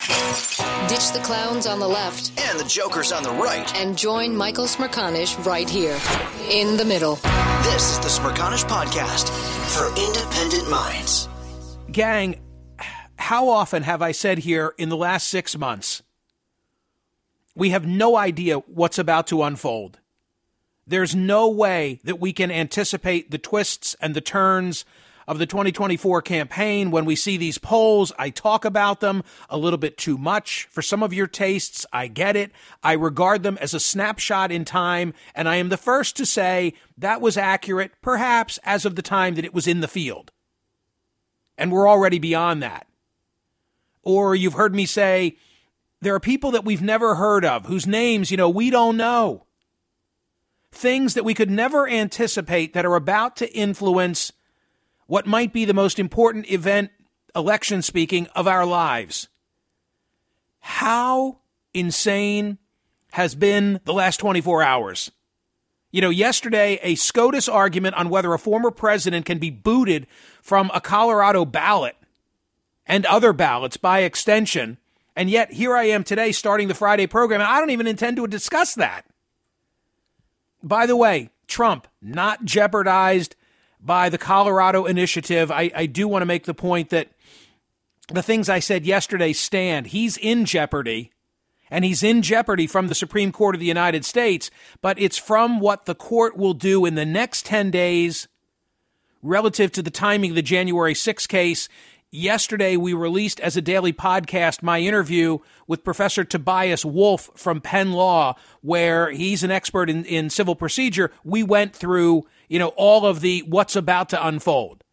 Ditch the clowns on the left and the jokers on the right. and join Michael Smerconish right here in the middle. This is the Smerconish Podcast for independent minds. Gang, how often have I said here in the last six months, we have no idea what's about to unfold. There's no way that we can anticipate the twists and the turns of the 2024 campaign. When we see these polls, I talk about them a little bit too much. For some of your tastes, I get it. I regard them as a snapshot in time, and I am the first to say that was accurate, perhaps as of the time that it was in the field. And we're already beyond that. Or you've heard me say, there are people that we've never heard of whose names, you know, we don't know. Things that we could never anticipate that are about to influence what might be the most important event, election speaking, of our lives. How insane has been the last 24 hours? You know, yesterday, a SCOTUS argument on whether a former president can be booted from a Colorado ballot and other ballots by extension. And yet, here I am today starting the Friday program, and I don't even intend to discuss that. By the way, Trump not jeopardized by the Colorado initiative. I, I do want to make the point that the things I said yesterday stand. He's in jeopardy, and he's in jeopardy from the Supreme Court of the United States, but it's from what the court will do in the next 10 days relative to the timing of the January 6 case. Yesterday, we released as a daily podcast my interview with Professor Tobias Wolff from Penn Law, where he's an expert in, in civil procedure. We went through, you know, all of the what's about to unfold.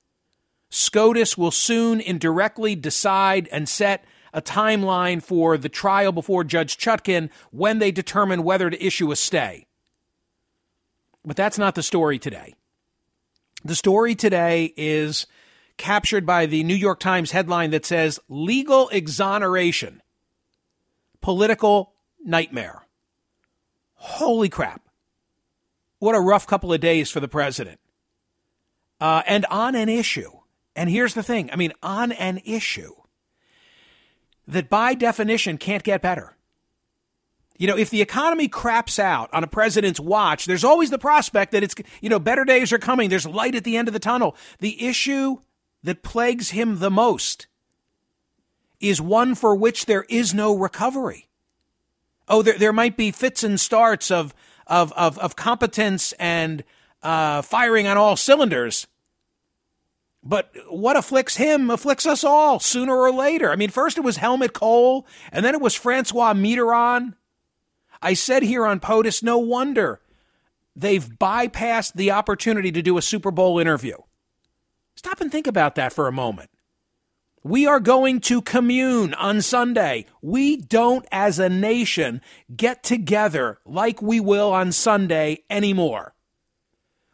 SCOTUS will soon indirectly decide and set a timeline for the trial before Judge Chutkan when they determine whether to issue a stay. But that's not the story today. The story today is captured by the New York Times headline that says legal exoneration, political nightmare. Holy crap. What a rough couple of days for the president. Uh, and on an issue, and here's the thing I mean, on an issue that by definition can't get better. You know, if the economy craps out on a president's watch, there's always the prospect that it's, you know, better days are coming. There's light at the end of the tunnel. The issue that plagues him the most is one for which there is no recovery. Oh, there, there might be fits and starts of, of, of, of competence and uh, firing on all cylinders. But what afflicts him afflicts us all sooner or later. I mean, first it was Helmut Kohl, and then it was Francois Mitterrand. I said here on POTUS, no wonder they've bypassed the opportunity to do a Super Bowl interview. Stop and think about that for a moment. We are going to commune on Sunday. We don't, as a nation, get together like we will on Sunday anymore.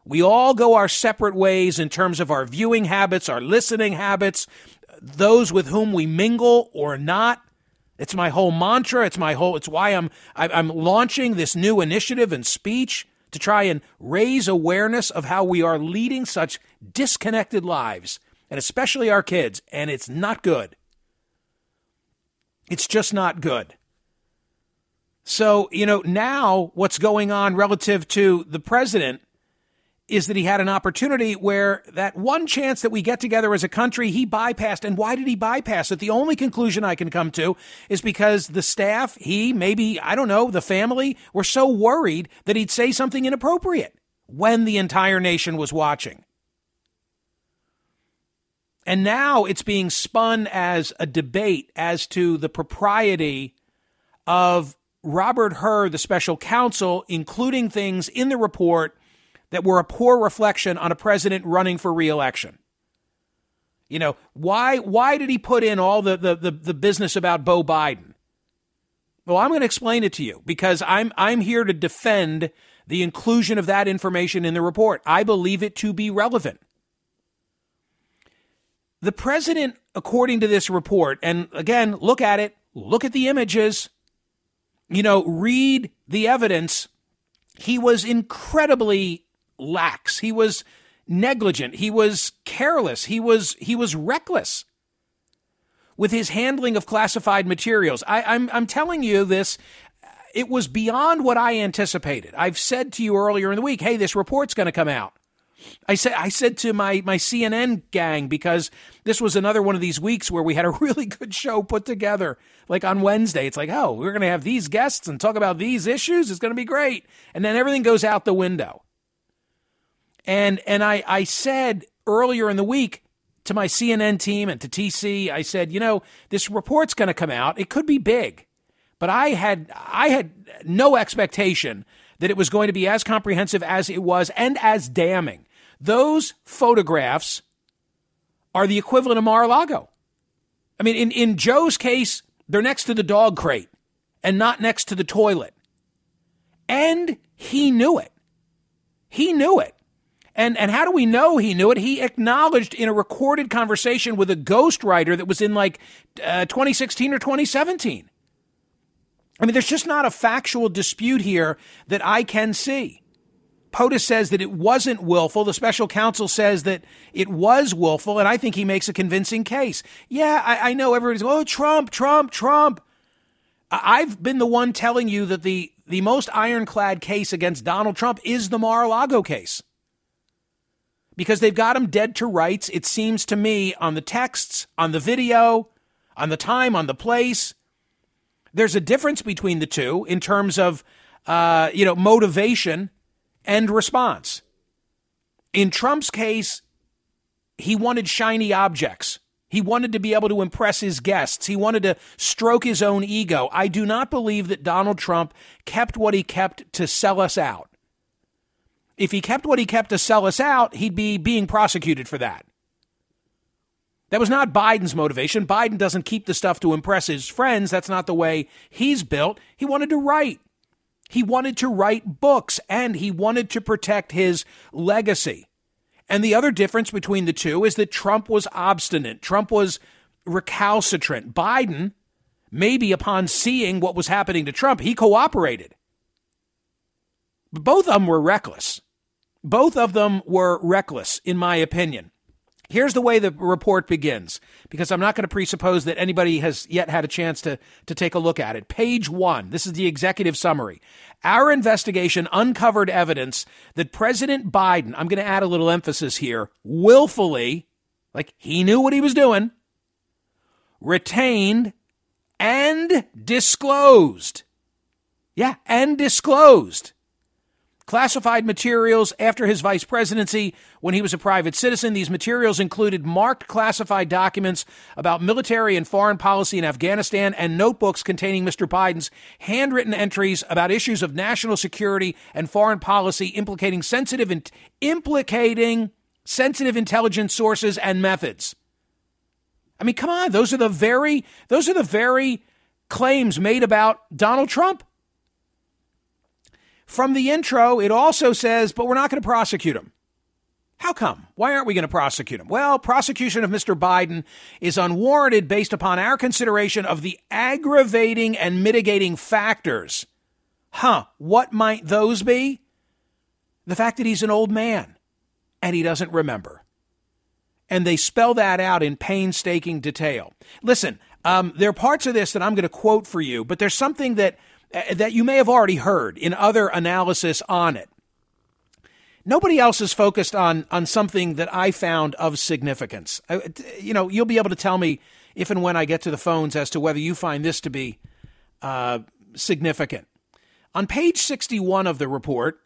We all go our separate ways in terms of our viewing habits, our listening habits, those with whom we mingle or not. It's my whole mantra. It's my whole. It's why I'm I'm launching this new initiative and speech to try and raise awareness of how we are leading such disconnected lives, and especially our kids. And it's not good. It's just not good. So, you know, now what's going on relative to the president is that he had an opportunity where that one chance that we get together as a country, he bypassed. And why did he bypass it? The only conclusion I can come to is because the staff, he, maybe, I don't know, the family were so worried that he'd say something inappropriate when the entire nation was watching. And now it's being spun as a debate as to the propriety of Robert Hur, the special counsel, including things in the report that were a poor reflection on a president running for reelection. You know, why why did he put in all the, the, the, the business about Beau Biden? Well, I'm going to explain it to you because I'm I'm here to defend the inclusion of that information in the report. I believe it to be relevant. The president, according to this report, and again, look at it, look at the images, you know, read the evidence. He was incredibly lax. He was negligent. He was careless. He was he was reckless with his handling of classified materials. I, I'm I'm telling you this. Uh, it was beyond what I anticipated. I've said to you earlier in the week, "Hey, this report's going to come out." I said I said to my my CNN gang because this was another one of these weeks where we had a really good show put together. Like on Wednesday, it's like, "Oh, we're going to have these guests and talk about these issues. It's going to be great." And then everything goes out the window. And and I, I said earlier in the week to my CNN team and to TC, I said, you know, this report's going to come out. It could be big, but I had I had no expectation that it was going to be as comprehensive as it was and as damning. Those photographs are the equivalent of Mar-a-Lago. I mean, in, in Joe's case, they're next to the dog crate and not next to the toilet. And he knew it. He knew it. And, and how do we know he knew it? He acknowledged in a recorded conversation with a ghostwriter that was in like uh, 2016 or 2017. I mean, there's just not a factual dispute here that I can see. POTUS says that it wasn't willful. The special counsel says that it was willful, and I think he makes a convincing case. Yeah, I, I know everybody's, oh, Trump, Trump, Trump. I've been the one telling you that the, the most ironclad case against Donald Trump is the Mar a Lago case because they've got him dead to rights, it seems to me, on the texts, on the video, on the time, on the place. There's a difference between the two in terms of, uh, you know, motivation and response. In Trump's case, he wanted shiny objects. He wanted to be able to impress his guests. He wanted to stroke his own ego. I do not believe that Donald Trump kept what he kept to sell us out if he kept what he kept to sell us out, he'd be being prosecuted for that. That was not Biden's motivation. Biden doesn't keep the stuff to impress his friends. That's not the way he's built. He wanted to write. He wanted to write books and he wanted to protect his legacy. And the other difference between the two is that Trump was obstinate. Trump was recalcitrant. Biden, maybe upon seeing what was happening to Trump, he cooperated. But both of them were reckless. Both of them were reckless, in my opinion. Here's the way the report begins, because I'm not going to presuppose that anybody has yet had a chance to, to take a look at it. Page one, this is the executive summary. Our investigation uncovered evidence that President Biden, I'm going to add a little emphasis here, willfully, like he knew what he was doing, retained and disclosed. Yeah, and disclosed classified materials after his vice presidency when he was a private citizen. These materials included marked classified documents about military and foreign policy in Afghanistan and notebooks containing Mr. Biden's handwritten entries about issues of national security and foreign policy implicating sensitive in- implicating sensitive intelligence sources and methods. I mean, come on, those are the very those are the very claims made about Donald Trump. From the intro, it also says, but we're not going to prosecute him. How come? Why aren't we going to prosecute him? Well, prosecution of Mr. Biden is unwarranted based upon our consideration of the aggravating and mitigating factors. Huh, what might those be? The fact that he's an old man and he doesn't remember. And they spell that out in painstaking detail. Listen, um, there are parts of this that I'm going to quote for you, but there's something that that you may have already heard in other analysis on it. Nobody else is focused on on something that I found of significance. I, you know, you'll be able to tell me if and when I get to the phones as to whether you find this to be uh, significant. On page 61 of the report,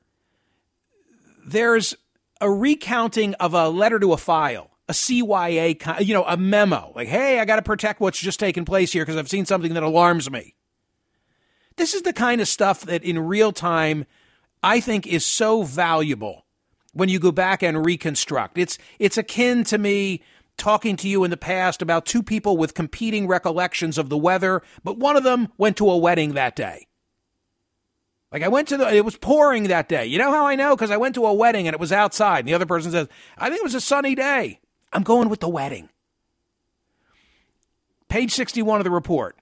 there's a recounting of a letter to a file, a CYA, you know, a memo, like, hey, I got to protect what's just taken place here because I've seen something that alarms me. This is the kind of stuff that in real time I think is so valuable when you go back and reconstruct. It's it's akin to me talking to you in the past about two people with competing recollections of the weather, but one of them went to a wedding that day. Like I went to the, it was pouring that day. You know how I know? Because I went to a wedding and it was outside. And the other person says, I think it was a sunny day. I'm going with the wedding. Page 61 of the report.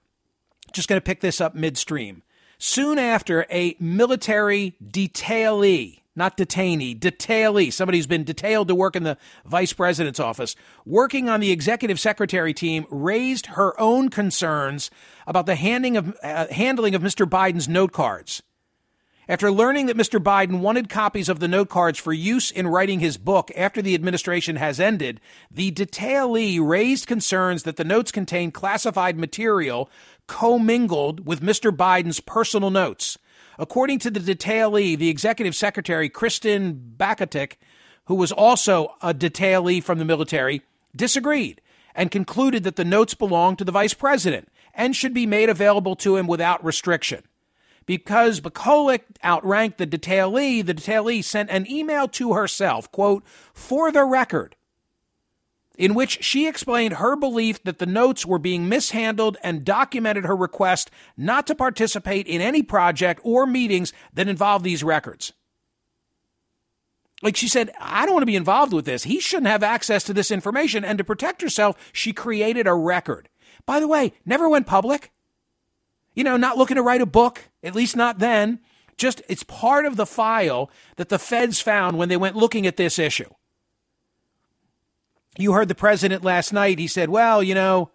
Just going to pick this up midstream. Soon after, a military detailee, not detainee, detailee, somebody who's been detailed to work in the vice president's office, working on the executive secretary team, raised her own concerns about the handing of, uh, handling of Mr. Biden's note cards. After learning that Mr. Biden wanted copies of the note cards for use in writing his book after the administration has ended, the detailee raised concerns that the notes contained classified material commingled with Mr. Biden's personal notes. According to the detailee, the executive secretary, Kristen Bakatic, who was also a detailee from the military, disagreed and concluded that the notes belonged to the vice president and should be made available to him without restriction because Bacolic outranked the detailee, the detailee sent an email to herself, quote, for the record, in which she explained her belief that the notes were being mishandled and documented her request not to participate in any project or meetings that involve these records. Like she said, I don't want to be involved with this. He shouldn't have access to this information. And to protect herself, she created a record. By the way, never went public. You know, not looking to write a book, at least not then. Just it's part of the file that the feds found when they went looking at this issue. You heard the president last night. He said, "Well, you know,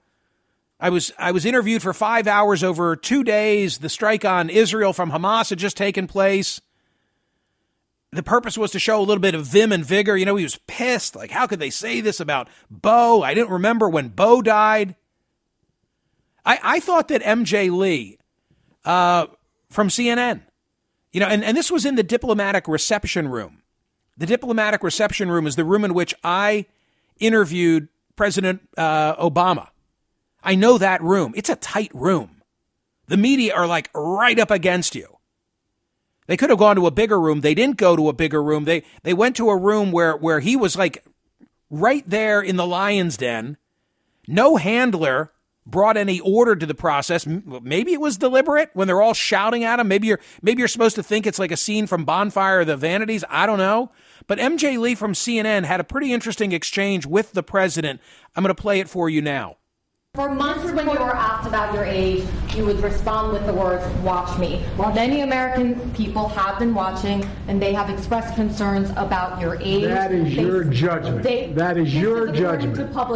I was I was interviewed for 5 hours over 2 days. The strike on Israel from Hamas had just taken place." The purpose was to show a little bit of vim and vigor. You know, he was pissed. Like, how could they say this about Beau? I didn't remember when Beau died. I, I thought that MJ Lee uh, from CNN, you know, and, and this was in the diplomatic reception room. The diplomatic reception room is the room in which I interviewed President uh, Obama. I know that room. It's a tight room. The media are like right up against you. They could have gone to a bigger room. They didn't go to a bigger room. They they went to a room where where he was like right there in the lion's den. No handler brought any order to the process. Maybe it was deliberate when they're all shouting at him. Maybe you're maybe you're supposed to think it's like a scene from Bonfire of the Vanities. I don't know. But MJ Lee from CNN had a pretty interesting exchange with the president. I'm going to play it for you now. For months, when you were asked about your age, you would respond with the words, watch me. Well many American people have been watching and they have expressed concerns about your age. That is they, your judgment. They, that is your judgment.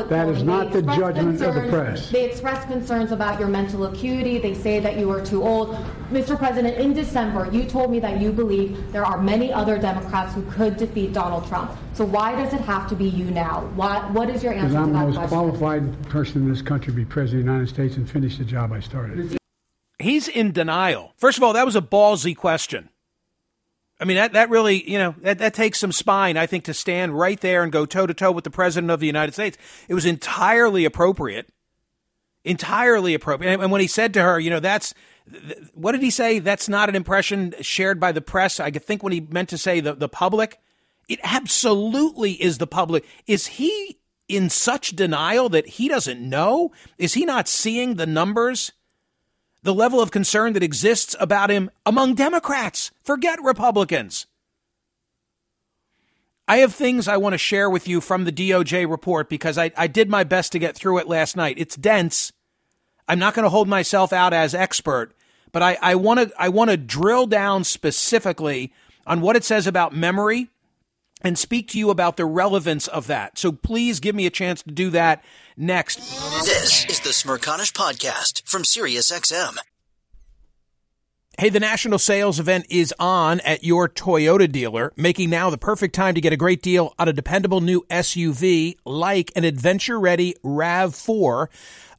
That is not the judgment concerns, of the press. They express concerns about your mental acuity. They say that you are too old. Mr. President, in December, you told me that you believe there are many other Democrats who could defeat Donald Trump. So why does it have to be you now? Why, what is your answer to I'm that question? I'm the most qualified person in this country to be president of the United States and finish the job I started. He's in denial. First of all, that was a ballsy question. I mean, that, that really, you know, that, that takes some spine, I think, to stand right there and go toe to toe with the President of the United States. It was entirely appropriate. Entirely appropriate. And when he said to her, you know, that's, what did he say? That's not an impression shared by the press. I think when he meant to say the, the public, it absolutely is the public. Is he in such denial that he doesn't know? Is he not seeing the numbers? The level of concern that exists about him among Democrats. Forget Republicans. I have things I want to share with you from the DOJ report because I, I did my best to get through it last night. It's dense. I'm not going to hold myself out as expert, but I, I want to I want to drill down specifically on what it says about memory and speak to you about the relevance of that. So please give me a chance to do that next. This is the Smerconish Podcast from SiriusXM. Hey, the national sales event is on at your Toyota dealer, making now the perfect time to get a great deal on a dependable new SUV like an adventure ready RAV4.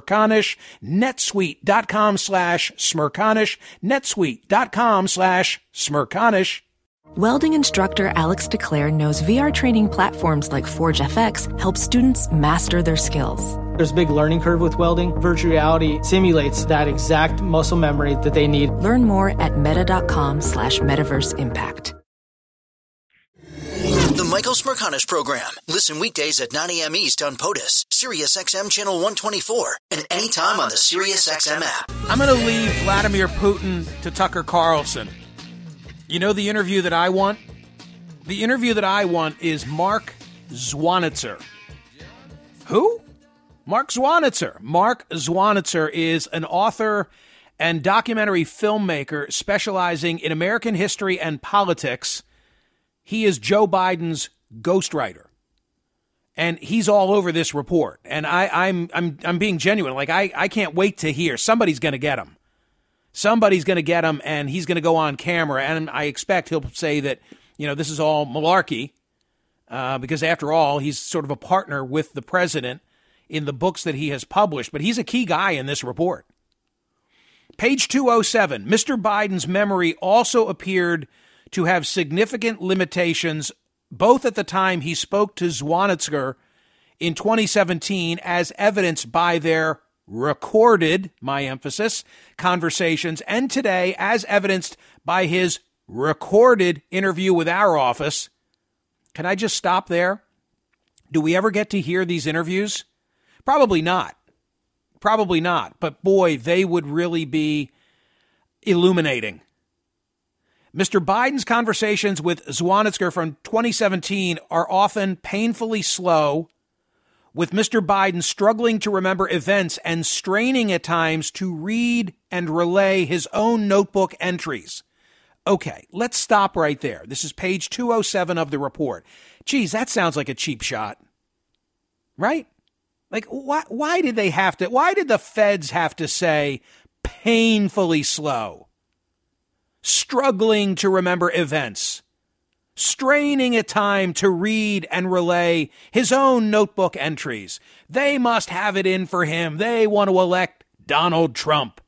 smerconish, netsuite.com slash smerconish, netsuite.com slash smerconish. Welding instructor Alex DeClaire knows VR training platforms like ForgeFX help students master their skills. There's a big learning curve with welding. Virtual reality simulates that exact muscle memory that they need. Learn more at meta.com slash metaverse impact. Michael Program. Listen weekdays at 9 a.m. East on POTUS, SiriusXM Channel 124, and anytime on the SiriusXM app. I'm going to leave Vladimir Putin to Tucker Carlson. You know the interview that I want? The interview that I want is Mark Zwonitzer. Who? Mark Zwonitzer. Mark Zwonitzer is an author and documentary filmmaker specializing in American history and politics. He is Joe Biden's ghostwriter. And he's all over this report. And I, I'm I'm I'm being genuine. Like I, I can't wait to hear. Somebody's gonna get him. Somebody's gonna get him and he's gonna go on camera. And I expect he'll say that, you know, this is all malarkey. Uh, because after all, he's sort of a partner with the president in the books that he has published, but he's a key guy in this report. Page 207 Mr. Biden's memory also appeared to have significant limitations, both at the time he spoke to Zwonitzer in 2017, as evidenced by their recorded, my emphasis, conversations, and today, as evidenced by his recorded interview with our office. Can I just stop there? Do we ever get to hear these interviews? Probably not. Probably not. But boy, they would really be illuminating. Mr. Biden's conversations with Zwonitzer from 2017 are often painfully slow, with Mr. Biden struggling to remember events and straining at times to read and relay his own notebook entries. Okay, let's stop right there. This is page 207 of the report. Geez, that sounds like a cheap shot. Right? Like, why, why did they have to, why did the feds have to say painfully slow? Struggling to remember events. Straining at time to read and relay his own notebook entries. They must have it in for him. They want to elect Donald Trump.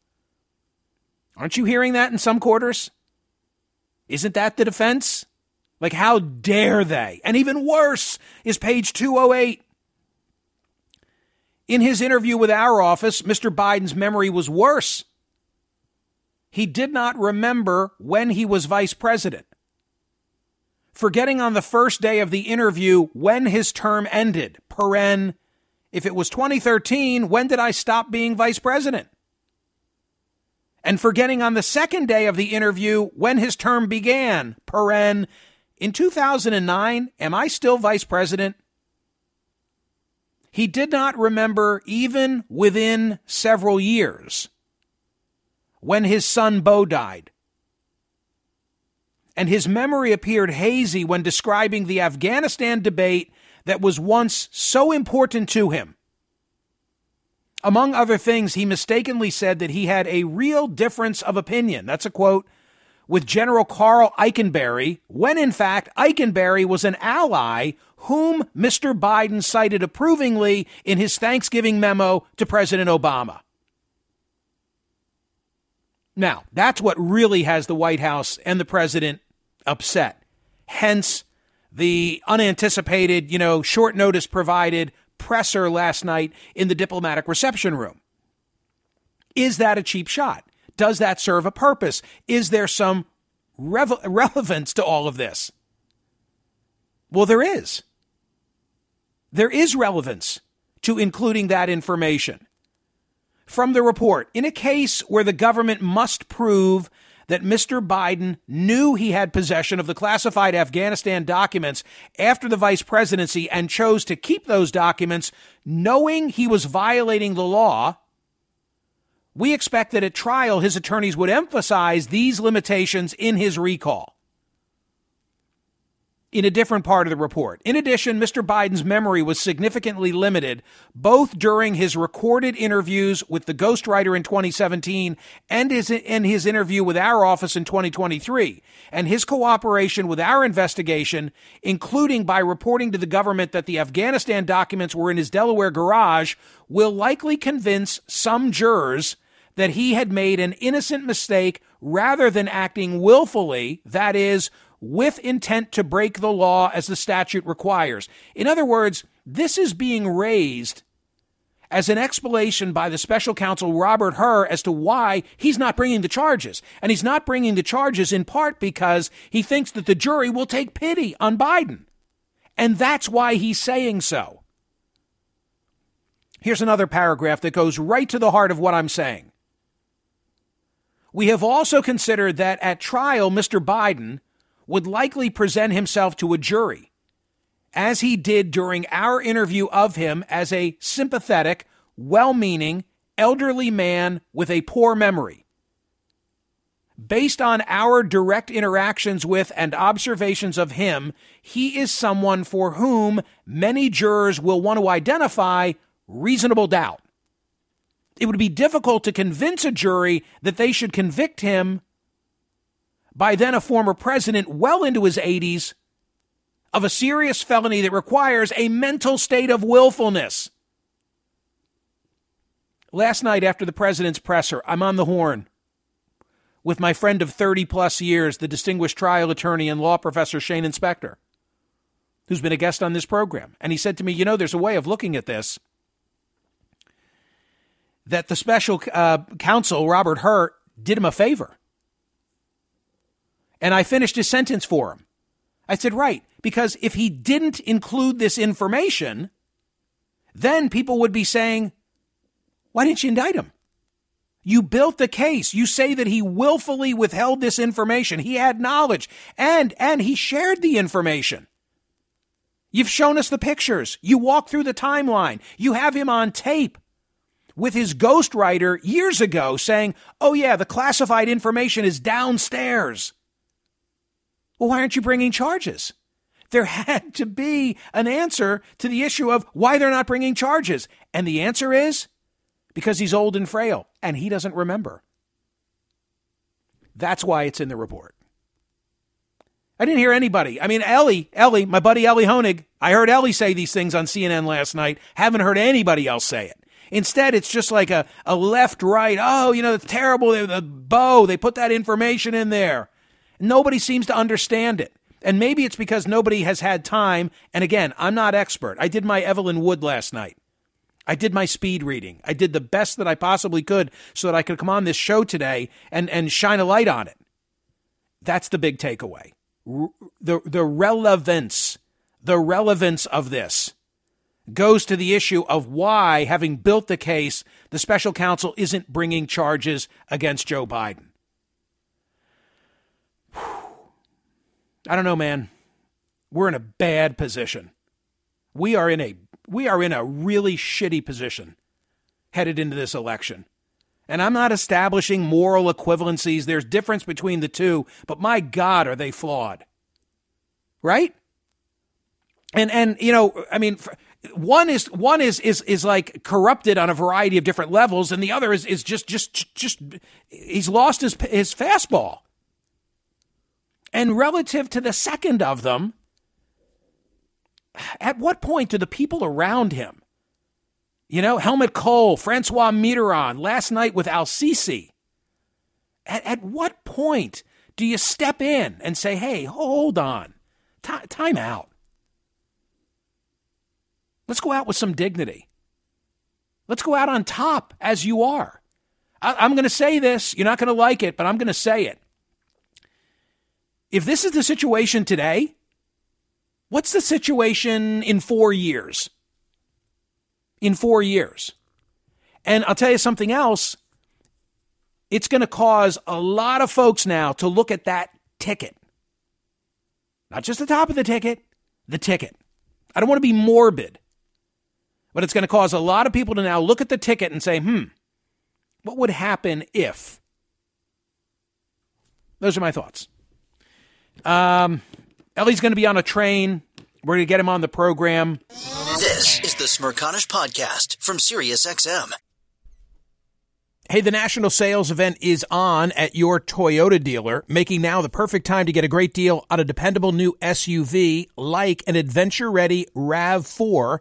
Aren't you hearing that in some quarters? Isn't that the defense? Like, how dare they? And even worse is page 208. In his interview with our office, Mr. Biden's memory was worse. He did not remember when he was vice president. Forgetting on the first day of the interview when his term ended, paren, if it was 2013, when did I stop being vice president? and forgetting on the second day of the interview when his term began, paren, in 2009, am I still vice president? He did not remember even within several years when his son Beau died. And his memory appeared hazy when describing the Afghanistan debate that was once so important to him. Among other things, he mistakenly said that he had a real difference of opinion. That's a quote with General Karl Eikenberry, when in fact Eikenberry was an ally whom Mr. Biden cited approvingly in his Thanksgiving memo to President Obama. Now, that's what really has the White House and the president upset. Hence the unanticipated, you know, short notice provided presser last night in the diplomatic reception room. Is that a cheap shot? Does that serve a purpose? Is there some rev- relevance to all of this? Well, there is. There is relevance to including that information. From the report, in a case where the government must prove that Mr. Biden knew he had possession of the classified Afghanistan documents after the vice presidency and chose to keep those documents knowing he was violating the law. We expect that at trial, his attorneys would emphasize these limitations in his recall in a different part of the report. In addition, Mr. Biden's memory was significantly limited both during his recorded interviews with the ghostwriter in 2017 and his, in his interview with our office in 2023, and his cooperation with our investigation, including by reporting to the government that the Afghanistan documents were in his Delaware garage, will likely convince some jurors that he had made an innocent mistake rather than acting willfully, that is, with intent to break the law as the statute requires. In other words, this is being raised as an explanation by the special counsel Robert Hur as to why he's not bringing the charges. And he's not bringing the charges in part because he thinks that the jury will take pity on Biden. And that's why he's saying so. Here's another paragraph that goes right to the heart of what I'm saying. We have also considered that at trial, Mr. Biden would likely present himself to a jury, as he did during our interview of him as a sympathetic, well meaning, elderly man with a poor memory. Based on our direct interactions with and observations of him, he is someone for whom many jurors will want to identify reasonable doubt. It would be difficult to convince a jury that they should convict him by then a former president well into his 80s of a serious felony that requires a mental state of willfulness. Last night, after the president's presser, I'm on the horn with my friend of 30 plus years, the distinguished trial attorney and law professor Shanin Specter, who's been a guest on this program. And he said to me, You know, there's a way of looking at this that the special uh, counsel, Robert Hur, did him a favor. And I finished his sentence for him. I said, right, because if he didn't include this information, then people would be saying, why didn't you indict him? You built the case. You say that he willfully withheld this information. He had knowledge and, and he shared the information. You've shown us the pictures. You walk through the timeline. You have him on tape with his ghostwriter years ago saying, oh yeah, the classified information is downstairs. Well, why aren't you bringing charges? There had to be an answer to the issue of why they're not bringing charges. And the answer is because he's old and frail and he doesn't remember. That's why it's in the report. I didn't hear anybody. I mean, Elie, Elie, my buddy Elie Honig, I heard Elie say these things on CNN last night. Haven't heard anybody else say it. Instead, it's just like a, a left right. Oh, you know, it's terrible. The, the Beau, they put that information in there. Nobody seems to understand it. And maybe it's because nobody has had time. And again, I'm not expert. I did my Evelyn Wood last night. I did my speed reading. I did the best that I possibly could so that I could come on this show today and, and shine a light on it. That's the big takeaway. The, the relevance, the relevance of this. goes to the issue of why, having built the case, the special counsel isn't bringing charges against Joe Biden. I don't know, man. We're in a bad position. We are in a we are in a really shitty position headed into this election. And I'm not establishing moral equivalencies. There's difference between the two, but my God, are they flawed? Right? And and you know, I mean, one is one is is is like corrupted on a variety of different levels, and the other is is just just just he's lost his his fastball. And relative to the second of them, at what point do the people around him you know, Helmut Kohl, Francois Mitterrand, last night with Al Sisi. At, at what point do you step in and say, hey, hold on, T- time out? Let's go out with some dignity. Let's go out on top as you are. I- I'm going to say this. You're not going to like it, but I'm going to say it. If this is the situation today, what's the situation in four years? in four years. And I'll tell you something else. It's going to cause a lot of folks now to look at that ticket. Not just the top of the ticket, the ticket. I don't want to be morbid, but it's going to cause a lot of people to now look at the ticket and say, hmm, what would happen if? Those are my thoughts. Um, Elie's going to be on a train. We're going to get him on the program. This is the Smerconish Podcast from SiriusXM. Hey, the national sales event is on at your Toyota dealer, making now the perfect time to get a great deal on a dependable new SUV like an adventure ready RAV4.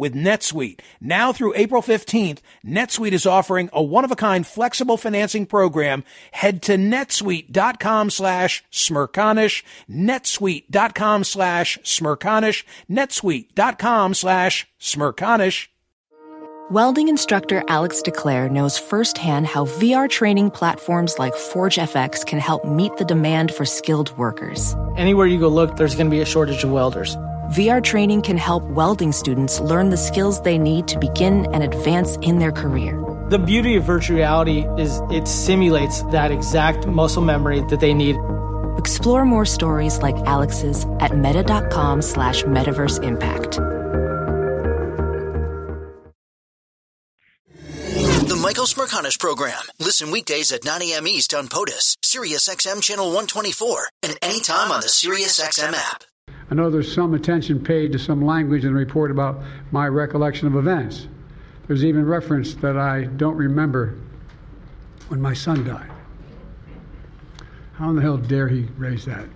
with NetSuite. Now through April 15th, NetSuite is offering a one-of-a-kind flexible financing program. Head to netsuite.com slash smerconish, netsuite.com slash smerconish, netsuite.com slash smerconish. Welding instructor Alex DeClaire knows firsthand how VR training platforms like ForgeFX can help meet the demand for skilled workers. Anywhere you go look, there's going to be a shortage of welders. VR training can help welding students learn the skills they need to begin and advance in their career. The beauty of virtual reality is it simulates that exact muscle memory that they need. Explore more stories like Alex's at meta.com slash metaverse impact. The Michael Smerconish Program. Listen weekdays at 9 a.m. East on POTUS, SiriusXM Channel 124, and anytime on the SiriusXM app. I know there's some attention paid to some language in the report about my recollection of events. There's even reference that I don't remember when my son died. How in the hell dare he raise that?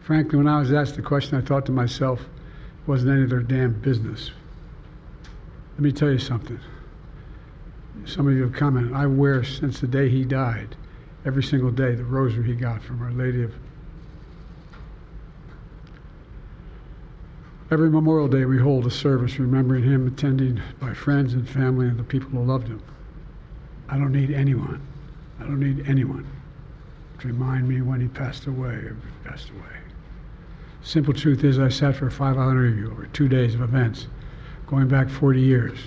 Frankly, when I was asked the question, I thought to myself, it wasn't any of their damn business. Let me tell you something. Some of you have commented, I wear since the day he died, every single day, the rosary he got from Our Lady of Every Memorial Day, we hold a service remembering him, attended by friends and family and the people who loved him. I don't need anyone. I don't need anyone to remind me when he passed away or passed away. Simple truth is, I sat for a five hour interview over two days of events going back 40 years.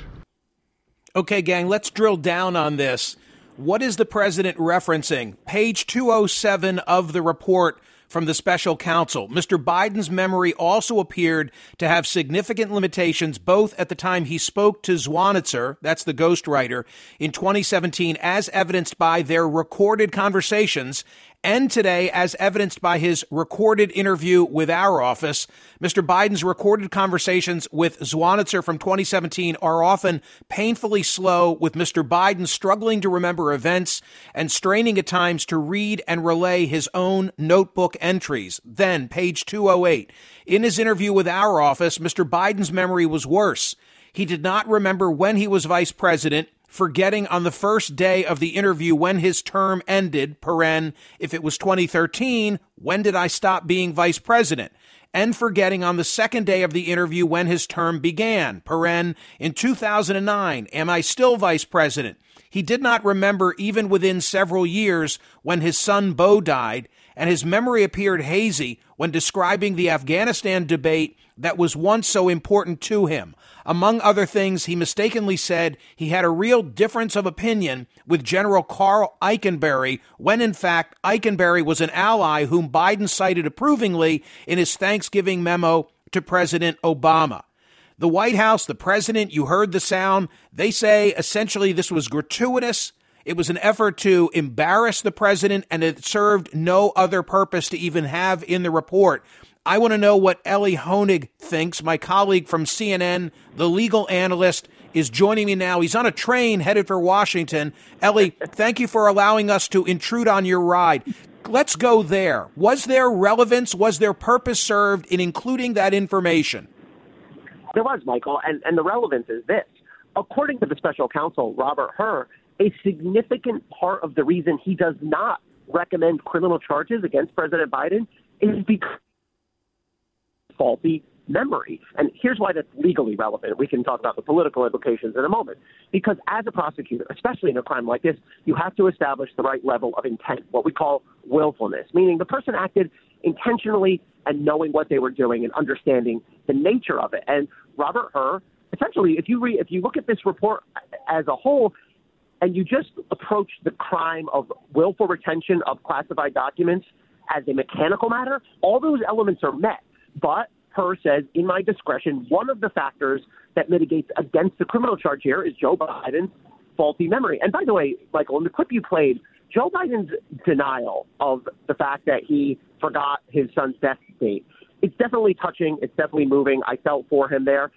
Okay, gang, let's drill down on this. What is the president referencing? Page 207 of the report from the special counsel. Mr. Biden's memory also appeared to have significant limitations both at the time he spoke to Zwonitzer, that's the ghostwriter, in 2017, as evidenced by their recorded conversations, and today, as evidenced by his recorded interview with our office. Mr. Biden's recorded conversations with Zwonitzer from 2017 are often painfully slow, with Mr. Biden struggling to remember events and straining at times to read and relay his own notebook entries. Then, page 208. In his interview with our office, Mr. Biden's memory was worse. He did not remember when he was vice president forgetting on the first day of the interview when his term ended, paren, if it was 2013, when did I stop being vice president? And forgetting on the second day of the interview when his term began, paren, in 2009, am I still vice president? He did not remember even within several years when his son Beau died, and his memory appeared hazy when describing the Afghanistan debate that was once so important to him. Among other things, he mistakenly said he had a real difference of opinion with General Carl Eikenberry, when in fact Eikenberry was an ally whom Biden cited approvingly in his Thanksgiving memo to President Obama. The White House, the president, you heard the sound. They say essentially this was gratuitous. It was an effort to embarrass the president, and it served no other purpose to even have in the report. I want to know what Elie Honig thinks. My colleague from CNN, the legal analyst, is joining me now. He's on a train headed for Washington. Elie, thank you for allowing us to intrude on your ride. Let's go there. Was there relevance? Was there purpose served in including that information? There was, Michael, and, and the relevance is this. According to the special counsel, Robert Hur, a significant part of the reason he does not recommend criminal charges against President Biden is because faulty memory. And here's why that's legally relevant. We can talk about the political implications in a moment. Because as a prosecutor, especially in a crime like this, you have to establish the right level of intent, what we call willfulness, meaning the person acted intentionally and knowing what they were doing and understanding the nature of it. And Robert Hur, essentially, if you re- if you look at this report as a whole, and you just approach the crime of willful retention of classified documents as a mechanical matter, all those elements are met. But Hur says, in my discretion, one of the factors that mitigates against the criminal charge here is Joe Biden's faulty memory. And by the way, Michael, in the clip you played, Joe Biden's denial of the fact that he forgot his son's death date, it's definitely touching. It's definitely moving. I felt for him there.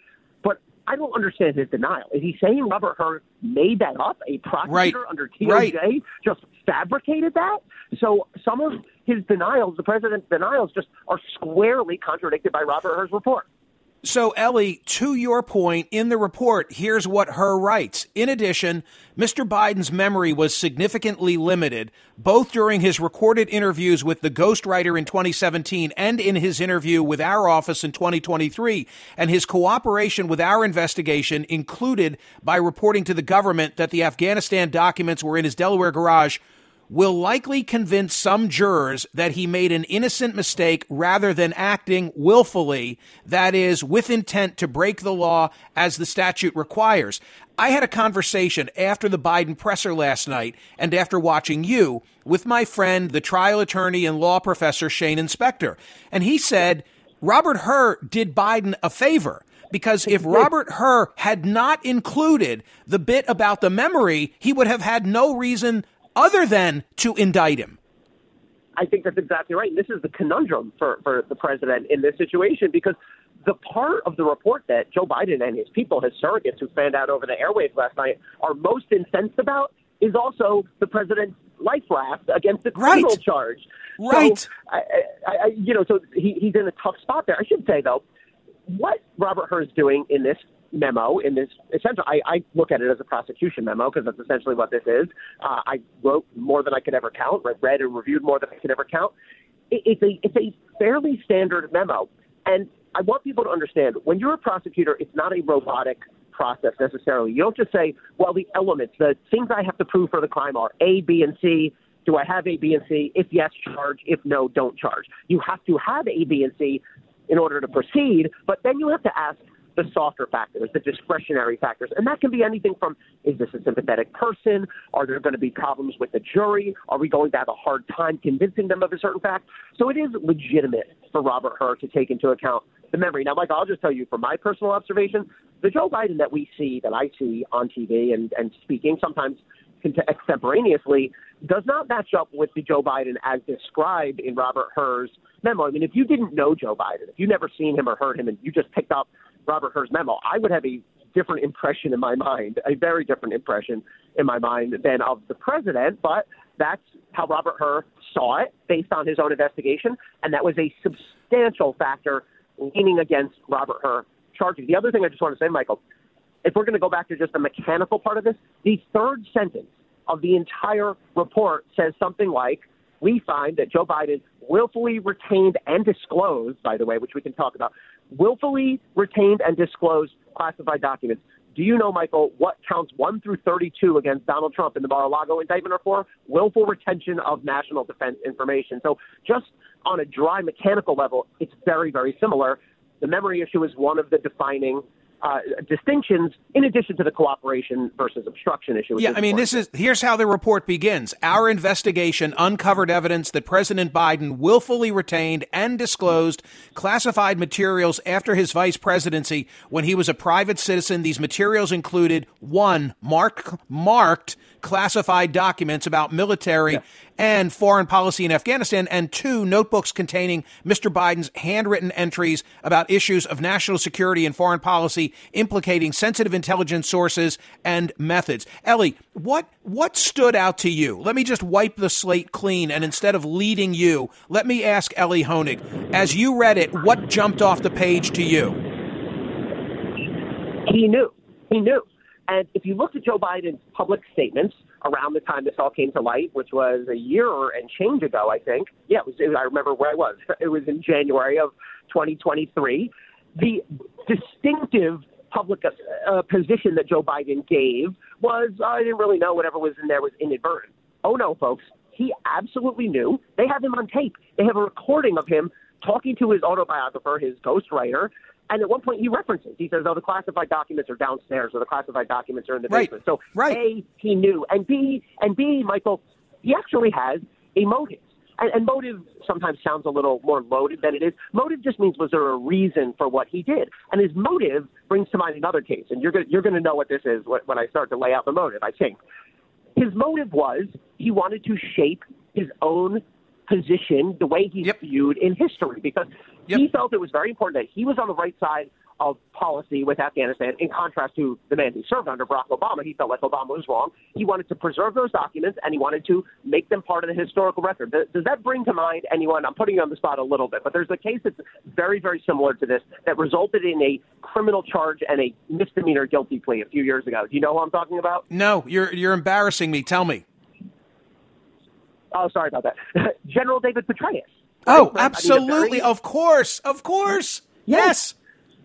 I don't understand his denial. Is he saying Robert Hur made that up? A prosecutor right. under DOJ right. just fabricated that? So some of his denials, the president's denials, just are squarely contradicted by Robert Hur's report. So, Elie, to your point, in the report, here's what Hur writes. In addition, Mr. Biden's memory was significantly limited, both during his recorded interviews with the ghostwriter in 2017 and in his interview with our office in 2023. And his cooperation with our investigation included by reporting to the government that the Afghanistan documents were in his Delaware garage will likely convince some jurors that he made an innocent mistake rather than acting willfully, that is, with intent to break the law as the statute requires. I had a conversation after the Biden presser last night and after watching you with my friend, the trial attorney and law professor Shanin Specter. And he said, Robert Hur did Biden a favor because if Robert Hur had not included the bit about the memory, he would have had no reason other than to indict him. I think that's exactly right. And this is the conundrum for, for the president in this situation because the part of the report that Joe Biden and his people, his surrogates who fanned out over the airwaves last night, are most incensed about is also the president's life raft against the criminal right. charge. Right. So, I, I, I, you know, so he, he's in a tough spot there. I should say, though, what Robert Hur is doing in this memo in this essential I, I look at it as a prosecution memo because that's essentially what this is uh, i wrote more than i could ever count I read and reviewed more than i could ever count it, it's a it's a fairly standard memo and I want people to understand when you're a prosecutor, it's not a robotic process necessarily. You don't just say, well, the elements, the things I have to prove for the crime are A, B, and C. Do I have A, B, and C? If yes, charge. If no, don't charge. You have to have A, B, and C in order to proceed, but then you have to ask the softer factors, the discretionary factors. And that can be anything from is this a sympathetic person? Are there going to be problems with the jury? Are we going to have a hard time convincing them of a certain fact? So it is legitimate for Robert Hur to take into account the memory. Now, Mike, I'll just tell you from my personal observation, the Joe Biden that we see, that I see on TV and, and speaking sometimes extemporaneously, does not match up with the Joe Biden as described in Robert Hur's memo. I mean, if you didn't know Joe Biden, if you never seen him or heard him, and you just picked up Robert Hur's memo, I would have a different impression in my mind, a very different impression in my mind than of the president. But that's how Robert Hur saw it based on his own investigation, and that was a substantial factor leaning against Robert Hur charging. The other thing I just want to say, Michael, if we're going to go back to just the mechanical part of this, the third sentence of the entire report says something like, we find that Joe Biden willfully retained and disclosed, by the way, which we can talk about, willfully retained and disclosed classified documents. Do you know, Michael, what counts 1 through 32 against Donald Trump in the Mar a Lago indictment are for? Willful retention of national defense information. So, just on a dry mechanical level, it's very, very similar. The memory issue is one of the defining uh, distinctions in addition to the cooperation versus obstruction issue. Yeah, I mean, this is here's how the report begins. Our investigation uncovered evidence that President Biden willfully retained and disclosed classified materials after his vice presidency when he was a private citizen. These materials included one marked marked classified documents about military yeah. And foreign policy in Afghanistan, and two notebooks containing Mr. Biden's handwritten entries about issues of national security and foreign policy implicating sensitive intelligence sources and methods. Elie, what what stood out to you? Let me just wipe the slate clean, and instead of leading you, let me ask Elie Honig. As you read it, what jumped off the page to you? He knew. He knew. And if you look at Joe Biden's public statements around the time this all came to light, which was a year and change ago, I think. Yeah, it was, it, I remember where I was. It was in January of 2023. The distinctive public uh, position that Joe Biden gave was uh, I didn't really know whatever was in there was inadvertent. Oh no, folks, he absolutely knew. They have him on tape. They have a recording of him talking to his autobiographer, his ghostwriter, and at one point he references, he says, "Oh, the classified documents are downstairs, or the classified documents are in the basement." So, right. a he knew, and b and b Michael, he actually has a motive. And, and motive sometimes sounds a little more loaded than it is. Motive just means was there a reason for what he did, and his motive brings to mind another case, and you're going you're going to know what this is when I start to lay out the motive. I think his motive was he wanted to shape his own position the way he's yep. viewed in history because yep. he felt it was very important that he was on the right side of policy with Afghanistan in contrast to the man who served under Barack Obama. He felt like Obama was wrong. He wanted to preserve those documents and he wanted to make them part of the historical record. Does that bring to mind anyone? I'm putting you on the spot a little bit, but there's a case that's very, very similar to this that resulted in a criminal charge and a misdemeanor guilty plea a few years ago. Do you know who I'm talking about? No, you're you're embarrassing me. Tell me. Oh, sorry about that. General David Petraeus. Oh, absolutely. Very, of course. Of course. Yes. yes.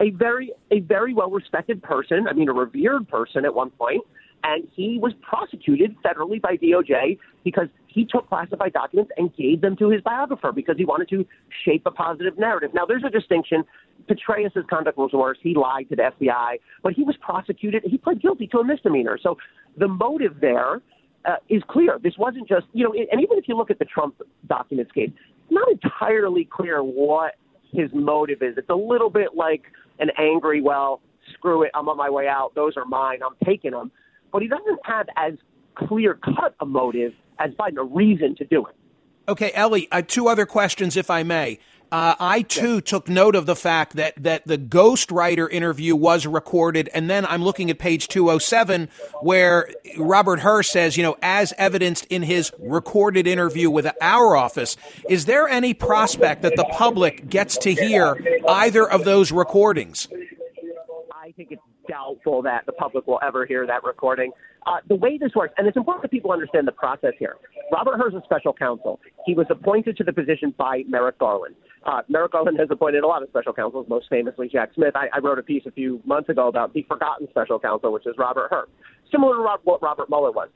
A very a very well respected person, I mean a revered person at one point, and he was prosecuted federally by DOJ because he took classified documents and gave them to his biographer because he wanted to shape a positive narrative. Now there's a distinction. Petraeus' conduct was worse. He lied to the FBI, but he was prosecuted. He pled guilty to a misdemeanor. So the motive there uh, is clear. This wasn't just, you know, and even if you look at the Trump documents case, not entirely clear what his motive is. It's a little bit like an angry, well, screw it, I'm on my way out. Those are mine. I'm taking them. But he doesn't have as clear cut a motive as Biden, a reason to do it. Okay, Elie, uh, two other questions, if I may. Uh, I too took note of the fact that that the ghostwriter interview was recorded, and then I'm looking at page 207 where Robert Hur says, you know, as evidenced in his recorded interview with our office, is there any prospect that the public gets to hear either of those recordings? I think it's doubtful that the public will ever hear that recording. Uh, the way this works, and it's important that people understand the process here. Robert Hur is a special counsel. He was appointed to the position by Merrick Garland. Uh, Merrick Garland has appointed a lot of special counsels, most famously Jack Smith. I, I wrote a piece a few months ago about the forgotten special counsel, which is Robert Hur, similar to Rob, what Robert Mueller was.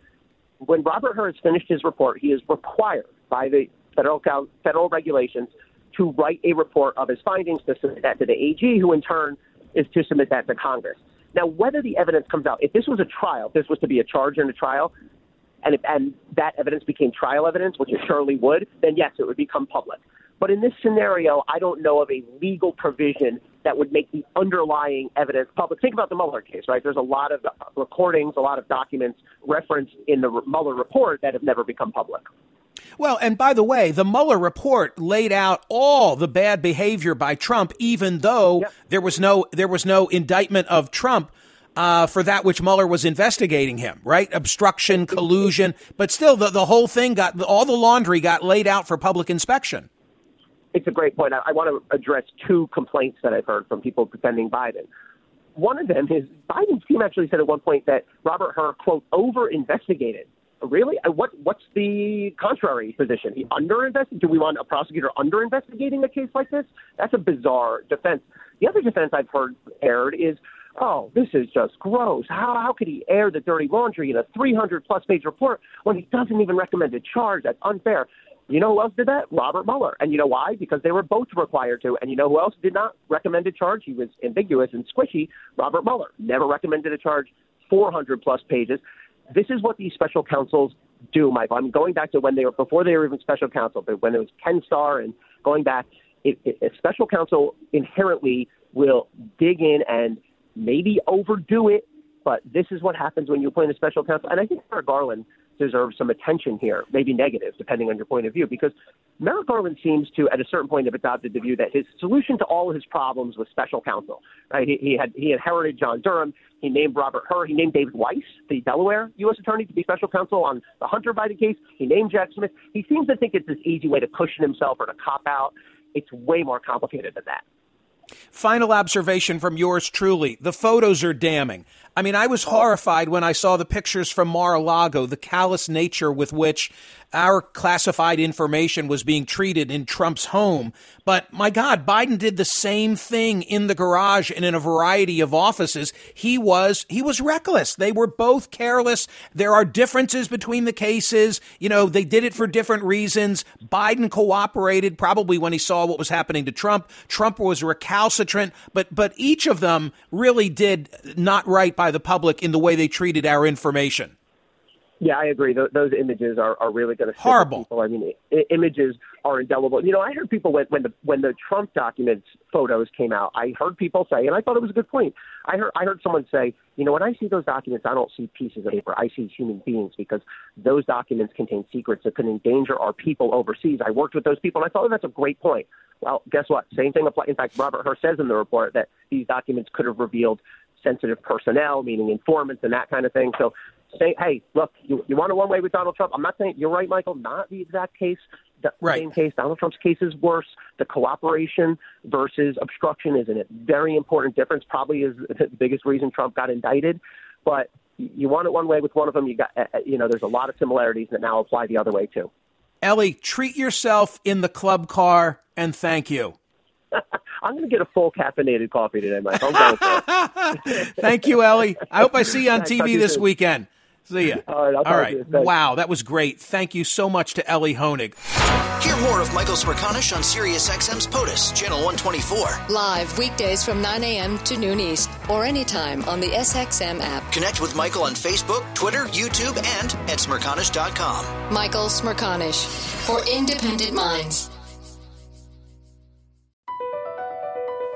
When Robert Hur has finished his report, he is required by the federal federal regulations to write a report of his findings to submit that to the AG, who in turn is to submit that to Congress. Now, whether the evidence comes out, if this was a trial, if this was to be a charge and a trial, and, if, and that evidence became trial evidence, which it surely would, then yes, it would become public. But in this scenario, I don't know of a legal provision that would make the underlying evidence public. Think about the Mueller case, right? There's a lot of recordings, a lot of documents referenced in the Mueller report that have never become public. Well, and by the way, the Mueller report laid out all the bad behavior by Trump, even though yep. there was no there was no indictment of Trump uh, for that which Mueller was investigating him, right? Obstruction, collusion, but still, the the whole thing got all the laundry got laid out for public inspection it's a great point. I, I want to address two complaints that I've heard from people defending Biden. One of them is Biden's team actually said at one point that Robert Hur quote over investigated. Really? What what's the contrary position? He under? Do we want a prosecutor under investigating a case like this? That's a bizarre defense. The other defense I've heard aired is, oh, this is just gross. How how could he air the dirty laundry in a 300 plus page report when he doesn't even recommend a charge? That's unfair. You know who else did that? Robert Mueller. And you know why? Because they were both required to. And you know who else did not recommend a charge? He was ambiguous and squishy. Robert Mueller never recommended a charge. 400 plus pages. This is what these special counsels do, Michael. I'm going back to when they were before they were even special counsel, but when it was Ken Starr and going back, it, it, a special counsel inherently will dig in and maybe overdo it. But this is what happens when you appoint a special counsel. And I think Merrick Garland deserves some attention here, maybe negative, depending on your point of view, because Merrick Garland seems to, at a certain point, have adopted the view that his solution to all of his problems was special counsel. Right? He, he had he inherited John Durham. He named Robert Hur. He named David Weiss, the Delaware U.S. attorney, to be special counsel on the Hunter Biden case. He named Jack Smith. He seems to think it's this easy way to cushion himself or to cop out. It's way more complicated than that. Final observation from yours truly. The photos are damning. I mean, I was oh. horrified when I saw the pictures from Mar-a-Lago, the callous nature with which our classified information was being treated in Trump's home. But my God, Biden did the same thing in the garage and in a variety of offices. He was, he was reckless. They were both careless. There are differences between the cases. You know, they did it for different reasons. Biden cooperated probably when he saw what was happening to Trump. Trump was recalcitrant, but, but each of them really did not right by the public in the way they treated our information. Yeah, I agree. Those, those images are, are really going to horrible. People. I mean, I- images are indelible. You know, I heard people when, when the when the Trump documents photos came out. I heard people say, and I thought it was a good point. I heard I heard someone say, you know, when I see those documents, I don't see pieces of paper. I see human beings because those documents contain secrets that could endanger our people overseas. I worked with those people, and I thought oh, that's a great point. Well, guess what? Same thing applies. In fact, Robert Hur says in the report that these documents could have revealed sensitive personnel, meaning informants and that kind of thing. So say, hey, look, you, you want a one way with Donald Trump? I'm not saying you're right, Michael. Not the exact case. The right. same case. Donald Trump's case is worse. The cooperation versus obstruction is a very important difference. Probably is the biggest reason Trump got indicted. But you want it one way with one of them. You got, uh, uh, you know, there's a lot of similarities that now apply the other way too. Elie, treat yourself in the club car and thank you. I'm going to get a full caffeinated coffee today, Mike. Thank you, Elie. I hope I see you on TV this weekend. See ya. All right. All right. Wow, that was great. Thank you so much to Elie Honig. Hear more of Michael Smerconish on SiriusXM's POTUS, Channel 124. Live weekdays from 9 a.m. to noon East or anytime on the SXM app. Connect with Michael on Facebook, Twitter, YouTube, and at Smerconish.com. Michael Smerconish for independent minds.